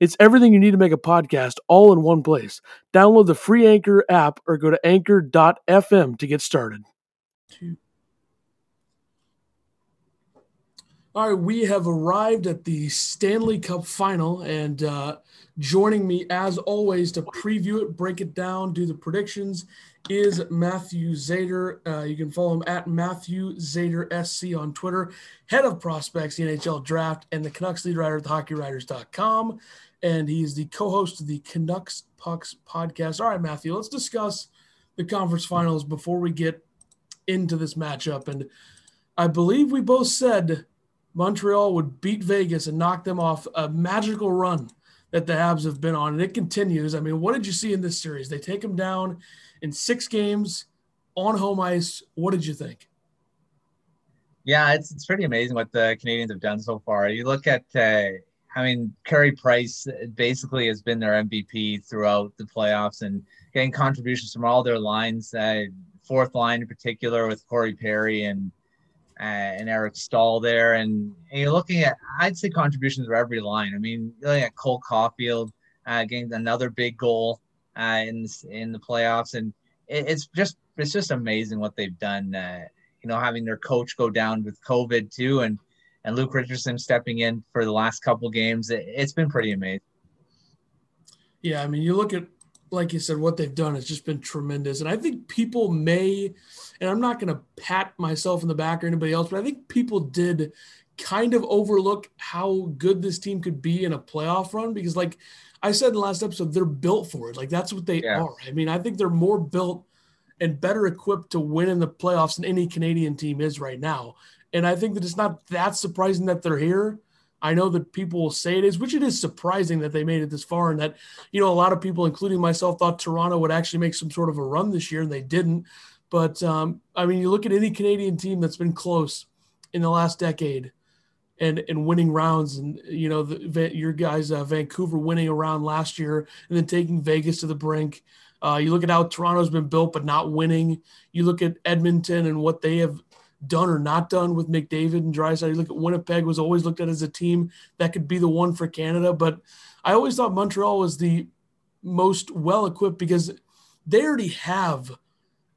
It's everything you need to make a podcast all in one place. Download the free Anchor app or go to anchor.fm to get started. All right, we have arrived at the Stanley Cup final, and uh, joining me as always to preview it, break it down, do the predictions is Matthew Zator. Uh, you can follow him at Matthew Zator SC on Twitter, head of prospects, the NHL draft, and the Canucks lead writer at thehockeywriters.com and he's the co-host of the Canucks Pucks podcast. All right, Matthew, let's discuss the conference finals before we get into this matchup. And I believe we both said Montreal would beat Vegas and knock them off a magical run that the Habs have been on, and it continues. I mean, what did you see in this series? They take them down in six games on home ice. What did you think? Yeah, it's, it's pretty amazing what the Canadiens have done so far. You look at uh, I mean, Carey Price basically has been their MVP throughout the playoffs and getting contributions from all their lines. Uh, fourth line in particular with Corey Perry and uh, and Eric Staal there, and, and, you're looking at I'd say contributions of every line. I mean, looking at Cole Caufield uh, getting another big goal uh, in in the playoffs, and it, it's just it's just amazing what they've done. Uh, you know, having their coach go down with COVID too, and and Luke Richardson stepping in for the last couple games. It, has been pretty amazing. Yeah, I mean, you look at like you said, what they've done has just been tremendous. And I think people may, and I'm not going to pat myself in the back or anybody else, but I think people did kind of overlook how good this team could be in a playoff run because, like I said in the last episode, they're built for it. Like that's what they yeah. are. I mean, I think they're more built and better equipped to win in the playoffs than any Canadian team is right now. And I think that it's not that surprising that they're here. I know that people will say it is, which it is surprising that they made it this far, and that you know a lot of people, including myself, thought Toronto would actually make some sort of a run this year, and they didn't. But um, I mean, you look at any Canadian team that's been close in the last decade, and and winning rounds, and you know the, your guys, uh, Vancouver winning a round last year, and then taking Vegas to the brink. Uh, you look at how Toronto's been built, but not winning. You look at Edmonton and what they have done or not done with McDavid and Draisaitl. You look at Winnipeg was always looked at as a team that could be the one for Canada, but I always thought Montreal was the most well equipped because they already have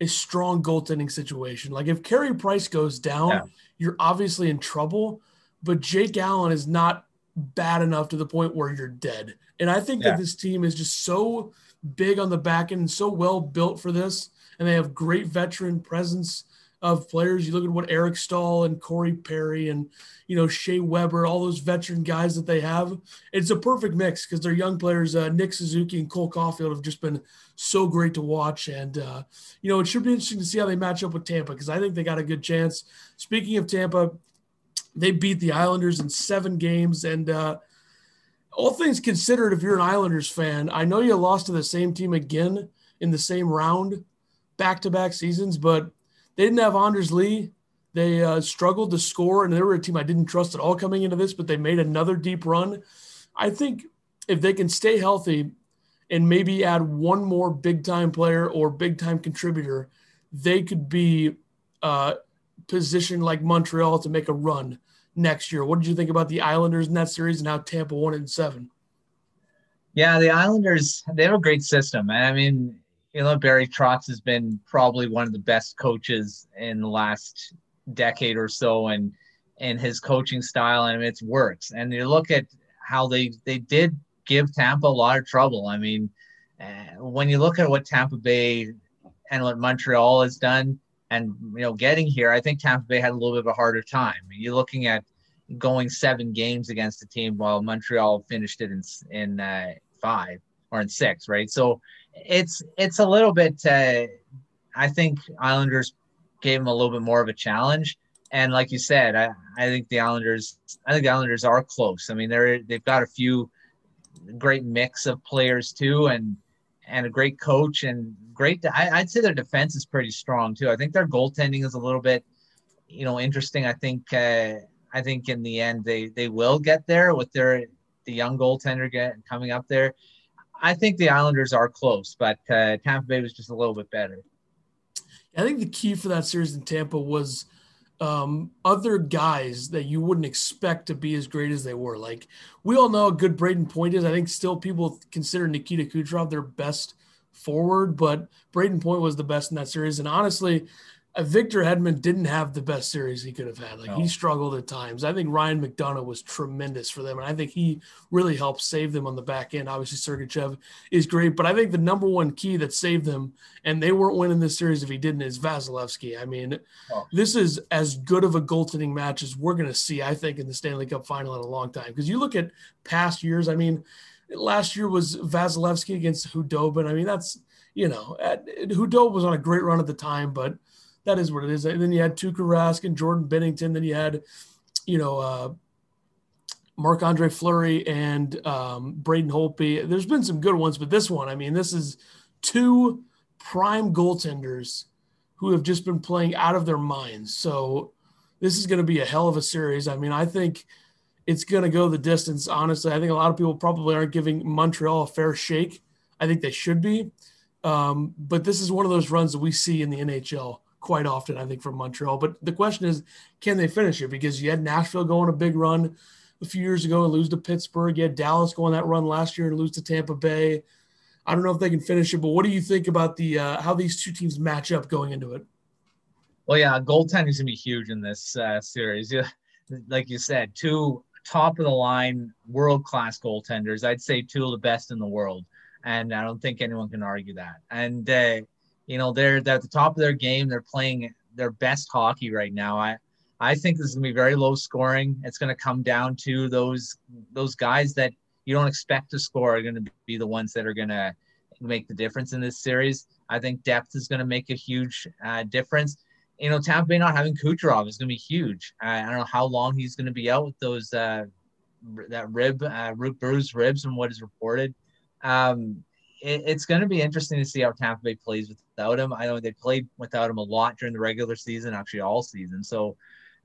a strong goaltending situation. Like if Carey Price goes down, yeah. you're obviously in trouble, but Jake Allen is not bad enough to the point where you're dead. And I think yeah. that this team is just so big on the back end and so well built for this. And they have great veteran presence of players. You look at what Eric Staal and Corey Perry and you know Shea Weber, all those veteran guys that they have. It's a perfect mix because they're young players. Uh, Nick Suzuki and Cole Caufield have just been so great to watch, and uh, you know it should be interesting to see how they match up with Tampa because I think they got a good chance. Speaking of Tampa, they beat the Islanders in seven games, and uh, all things considered, if you're an Islanders fan, I know you lost to the same team again in the same round, back to back seasons, but they didn't have Anders Lee. They uh, struggled to score, and they were a team I didn't trust at all coming into this, but they made another deep run. I think if they can stay healthy and maybe add one more big time player or big time contributor, they could be uh, positioned like Montreal to make a run next year. What did you think about the Islanders in that series and how Tampa won in seven? Yeah, the Islanders, they have a great system. I mean, you know, Barry Trotz has been probably one of the best coaches in the last decade or so, and and his coaching style, and it's works. And you look at how they they did give Tampa a lot of trouble. I mean, uh, when you look at what Tampa Bay and what Montreal has done, and you know, getting here, I think Tampa Bay had a little bit of a harder time. You're looking at going seven games against a team while Montreal finished it in in uh, five or in six, right? So it's it's a little bit. Uh, I think Islanders gave them a little bit more of a challenge, and like you said, I, I think the Islanders. I think the Islanders are close. I mean, they're they've got a few great mix of players too, and and a great coach and great. I, would say their defense is pretty strong too. I think their goaltending is a little bit, you know, interesting. I think uh, I think in the end they they will get there with their the young goaltender get coming up there. I think the Islanders are close, but uh, Tampa Bay was just a little bit better. I think the key for that series in Tampa was um, other guys that you wouldn't expect to be as great as they were. Like we all know how good Brayden Point is. I think still people consider Nikita Kucherov their best forward, but Brayden Point was the best in that series. And honestly, Uh, Victor Hedman didn't have the best series he could have had. Like no. he struggled at times. I think Ryan McDonagh was tremendous for them, and I think he really helped save them on the back end. Obviously, Sergachev is great, but I think the number one key that saved them, and they weren't winning this series if he didn't, is Vasilevskiy. I mean, oh. this is as good of a goaltending match as we're going to see, I think, in the Stanley Cup final in a long time. Because you look at past years, I mean, last year was Vasilevskiy against Khudobin. I mean, that's you know, Khudobin was on a great run at the time, but that is what it is. And then you had Tuukka Rask and Jordan Binnington. Then you had, you know, uh, Marc Andre Fleury and um, Braden Holtby. There's been some good ones, but this one, I mean, this is two prime goaltenders who have just been playing out of their minds. So this is going to be a hell of a series. I mean, I think it's going to go the distance. Honestly, I think a lot of people probably aren't giving Montreal a fair shake. I think they should be. Um, but this is one of those runs that we see in the NHL quite often, I think, from Montreal. But the question is, can they finish it? Because you had Nashville going a big run a few years ago and lose to Pittsburgh. You had Dallas going that run last year and lose to Tampa Bay. I don't know if they can finish it, but what do you think about the uh, how these two teams match up going into it? Well, yeah, goaltending is gonna be huge in this uh, series. Yeah, like you said, two top of the line, world class goaltenders. I'd say two of the best in the world, and I don't think anyone can argue that. And uh, you know they're, they're at the top of their game. They're playing their best hockey right now. I I think this is gonna be very low scoring. It's gonna come down to those those guys that you don't expect to score are gonna be the ones that are gonna make the difference in this series. I think depth is gonna make a huge uh, difference. You know, Tampa Bay not having Kucherov is gonna be huge. I, don't know how long he's gonna be out with those uh, that rib uh, bruised ribs and what is reported. Um, it, it's going to be interesting to see how Tampa Bay plays without him. I know they played without him a lot during the regular season, actually all season. So,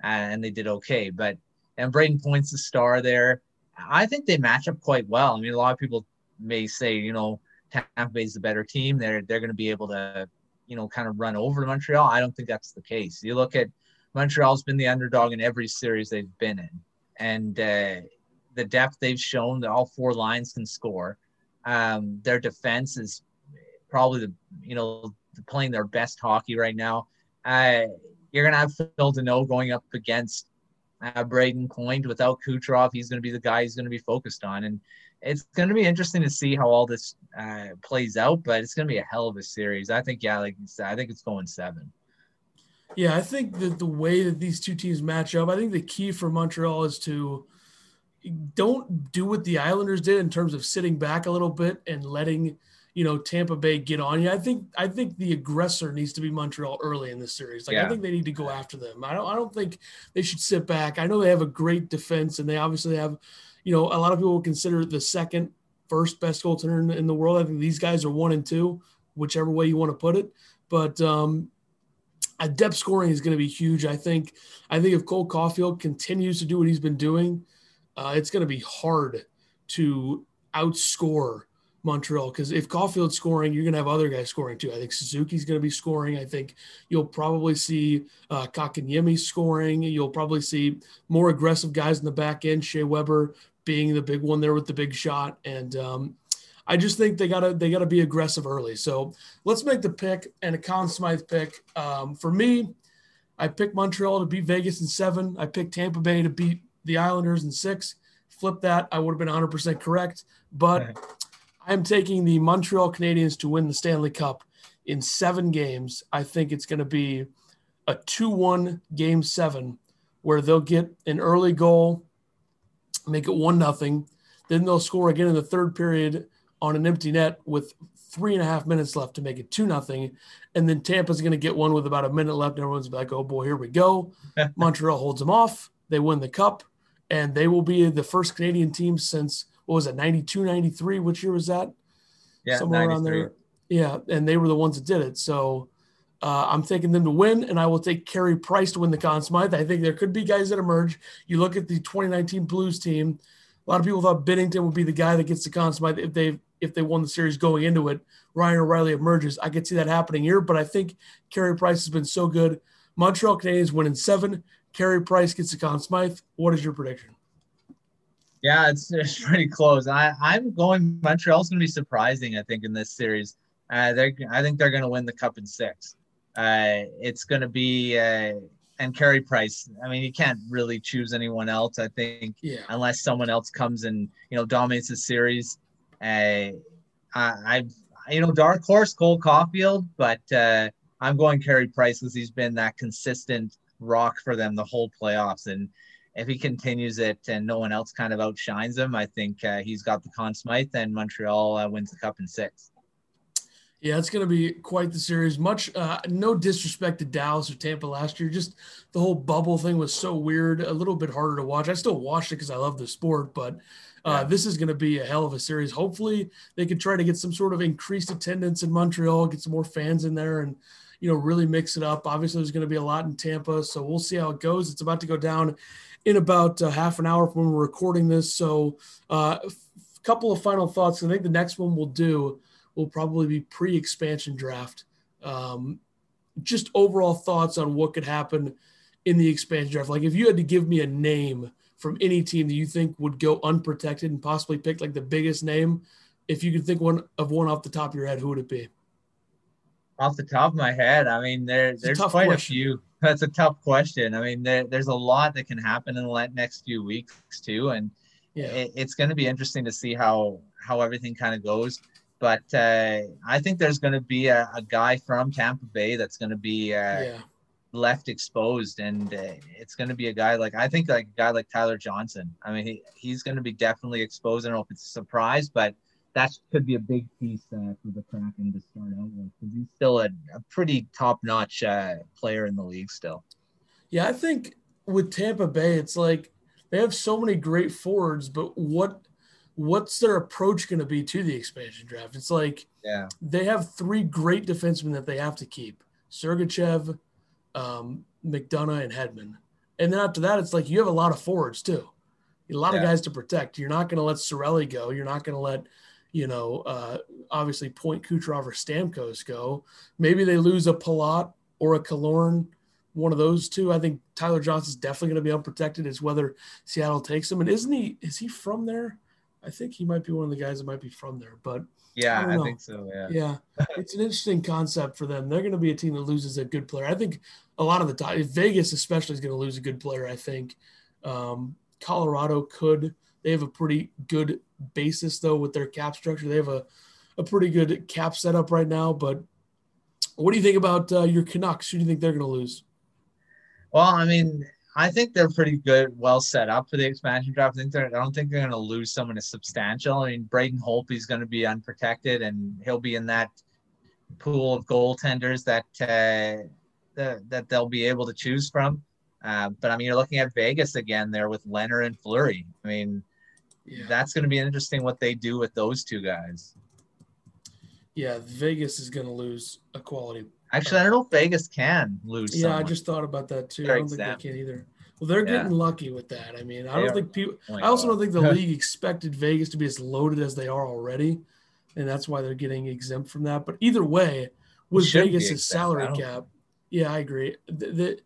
and they did okay. But and Brayden Point's the star there. I think they match up quite well. I mean, a lot of people may say, you know, Tampa Bay's the better team. They're they're going to be able to, you know, kind of run over Montreal. I don't think that's the case. You look at Montreal's been the underdog in every series they've been in, and uh, the depth they've shown that all four lines can score. Um, their defense is probably the you know playing their best hockey right now. Uh, you're gonna have Phil Danault going up against uh, Brayden Point without Kucherov. He's gonna be the guy he's gonna be focused on, and it's gonna be interesting to see how all this uh, plays out. But it's gonna be a hell of a series. I think yeah, like I think it's going seven. Yeah, I think that the way that these two teams match up, I think the key for Montreal is to don't do what the Islanders did in terms of sitting back a little bit and letting you know Tampa Bay get on you. I think I think the aggressor needs to be Montreal early in this series. Like yeah. I think they need to go after them. I don't I don't think they should sit back. I know they have a great defense and they obviously have, you know, a lot of people consider the second first best goaltender in, in the world. I think these guys are one and two, whichever way you want to put it. But um, a depth scoring is going to be huge. I think. I think if Cole Caufield continues to do what he's been doing, uh, it's going to be hard to outscore Montreal because if Caufield's scoring, you're going to have other guys scoring too. I think Suzuki's going to be scoring. I think you'll probably see uh, Kotkaniemi scoring. You'll probably see more aggressive guys in the back end. Shea Weber being the big one there with the big shot, and um, I just think they gotta they gotta be aggressive early. So let's make the pick and a Conn Smythe pick. Um, for me, I picked Montreal to beat Vegas in seven. I picked Tampa Bay to beat the Islanders in six. Flip that, I would have been 100% correct. But I'm taking the Montreal Canadiens to win the Stanley Cup in seven games. I think it's going to be a 2 1 game seven where they'll get an early goal, make it 1 nothing. Then they'll score again in the third period on an empty net with three and a half minutes left to make it 2 nothing. And then Tampa's going to get one with about a minute left. And everyone's like, oh boy, here we go. Montreal holds them off. They win the cup and they will be the first Canadian team since what was it 92 93 which year was that Yeah, somewhere around there. Yeah, and they were the ones that did it. So uh, I'm taking them to win, and I will take Carey Price to win the Conn Smythe. I think there could be guys that emerge. You look at the 2019 Blues team. A lot of people thought Binnington would be the guy that gets the Conn Smythe if they if they won the series going into it. Ryan O'Reilly emerges. I could see that happening here, but I think Carey Price has been so good. Montreal Canadiens win in seven. Carey Price gets to Conn Smythe. What is your prediction? Yeah, it's, it's pretty close. I, I'm going Montreal's going to be surprising, I think, in this series. Uh, they're, I think they're going to win the cup in six. Uh, it's going to be uh, and Carey Price. I mean, you can't really choose anyone else. I think, yeah. unless someone else comes and you know dominates the series. Uh, I, I've you know dark horse Cole Caufield, but uh, I'm going Carey Price because he's been that consistent rock for them the whole playoffs. And if he continues it and no one else kind of outshines him, I think uh, he's got the Conn Smythe and Montreal uh, wins the cup in six. Yeah, it's going to be quite the series. Much, uh, no disrespect to Dallas or Tampa last year. Just the whole bubble thing was so weird, a little bit harder to watch. I still watched it because I love the sport, but uh, yeah. this is going to be a hell of a series. Hopefully, they can try to get some sort of increased attendance in Montreal, get some more fans in there, and you know really mix it up. Obviously, there's going to be a lot in Tampa, so we'll see how it goes. It's about to go down in about uh, half an hour from when we're recording this. So, a uh, f- couple of final thoughts. I think the next one we'll do will probably be pre-expansion draft. Um, just overall thoughts on what could happen in the expansion draft. Like if you had to give me a name from any team that you think would go unprotected and possibly pick like the biggest name, if you could think one of one off the top of your head, who would it be? Off the top of my head, I mean, there, there's a quite question. a few. That's a tough question. I mean, there, there's a lot that can happen in the next few weeks too, and yeah. it, it's going to be interesting to see how how everything kind of goes. But uh, I think there's going to be a, a, guy from Tampa Bay that's going to be uh, yeah. left exposed, and uh, it's going to be a guy like I think like a guy like Tyler Johnson. I mean, he, he's going to be definitely exposed. I don't know if it's a surprise, but that could be a big piece uh, for the Kraken to start out with because he's still a, a pretty top-notch uh, player in the league still. Yeah, I think with Tampa Bay, it's like they have so many great forwards, but what what's their approach going to be to the expansion draft? It's like yeah, they have three great defensemen that they have to keep: Sergachev, um, McDonagh, and Hedman. And then after that, it's like you have a lot of forwards too, a lot yeah. of guys to protect. You're not going to let Cirelli go. You're not going to let you know, uh, obviously Point Kucherov or Stamkos go. Maybe they lose a Palat or a Killorn, one of those two. I think Tyler Johnson's definitely going to be unprotected. Is whether Seattle takes him, and isn't he? Is he from there? I think he might be one of the guys that might be from there, but yeah, I, I think so. Yeah, yeah, it's an interesting concept for them. They're going to be a team that loses a good player. I think a lot of the time, Vegas especially is going to lose a good player. I think um, Colorado could. They have a pretty good basis though with their cap structure. They have a a pretty good cap setup right now. But what do you think about uh, your Canucks? Who do you think they're going to lose? Well, I mean, I think they're pretty good, well set up for the expansion draft. I think they're, I don't think they're going to lose someone as substantial. I mean, Braden Holtby's going to be unprotected, and he'll be in that pool of goaltenders that uh, the, that they'll be able to choose from. Uh, but I mean, you're looking at Vegas again there with Lehner and Fleury. I mean, yeah. that's going to be interesting what they do with those two guys. Yeah, Vegas is going to lose a quality Actually, I don't know if Vegas can lose. Yeah, someone. I just thought about that too. I don't think they can either. Well, they're getting yeah. lucky with that. I mean, I don't think people. Oh I also don't think the league expected Vegas to be as loaded as they are already, and that's why they're getting exempt from that. But either way, with Vegas's salary cap, yeah, I agree. The, the,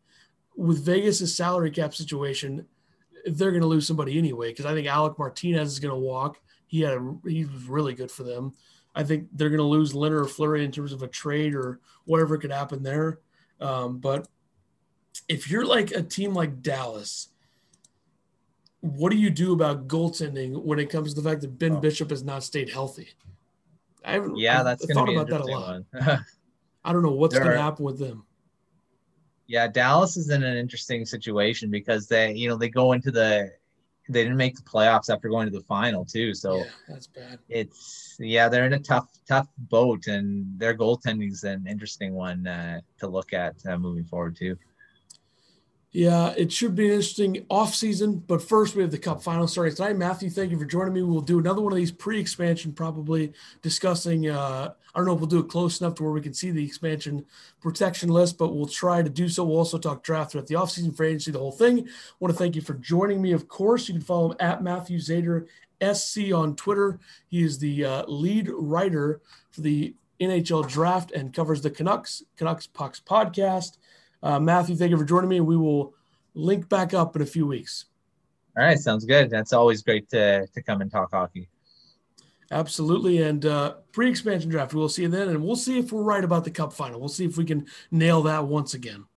with Vegas's salary cap situation, they're going to lose somebody anyway because I think Alec Martinez is going to walk. He had a, he was really good for them. I think they're going to lose Lehner or Fleury in terms of a trade or whatever could happen there. Um, but if you're like a team like Dallas, what do you do about goaltending when it comes to the fact that Ben oh. Bishop has not stayed healthy? I haven't. Yeah, that's I thought about that a lot. I don't know what's going to happen with them. Yeah, Dallas is in an interesting situation because they, you know, they go into the they didn't make the playoffs after going to the final too. So yeah, that's bad. It's yeah, they're in a tough tough boat, and their goaltending is an interesting one uh, to look at uh, moving forward too. Yeah, it should be an interesting off season. But first, we have the Cup final starting tonight. Matthew, thank you for joining me. We'll do another one of these pre-expansion, probably discussing. Uh, I don't know if we'll do it close enough to where we can see the expansion protection list, but we'll try to do so. We'll also talk draft throughout the offseason for agency, the whole thing. I want to thank you for joining me. Of course, you can follow him at Matthew Zator SC on Twitter. He is the uh, lead writer for the NHL draft and covers the Canucks Canucks Pucks podcast. Uh, Matthew, thank you for joining me, we will link back up in a few weeks. All right, sounds good. That's always great to, to come and talk hockey. Absolutely. And uh, pre expansion draft, we'll see you then. And we'll see if we're right about the cup final. We'll see if we can nail that once again.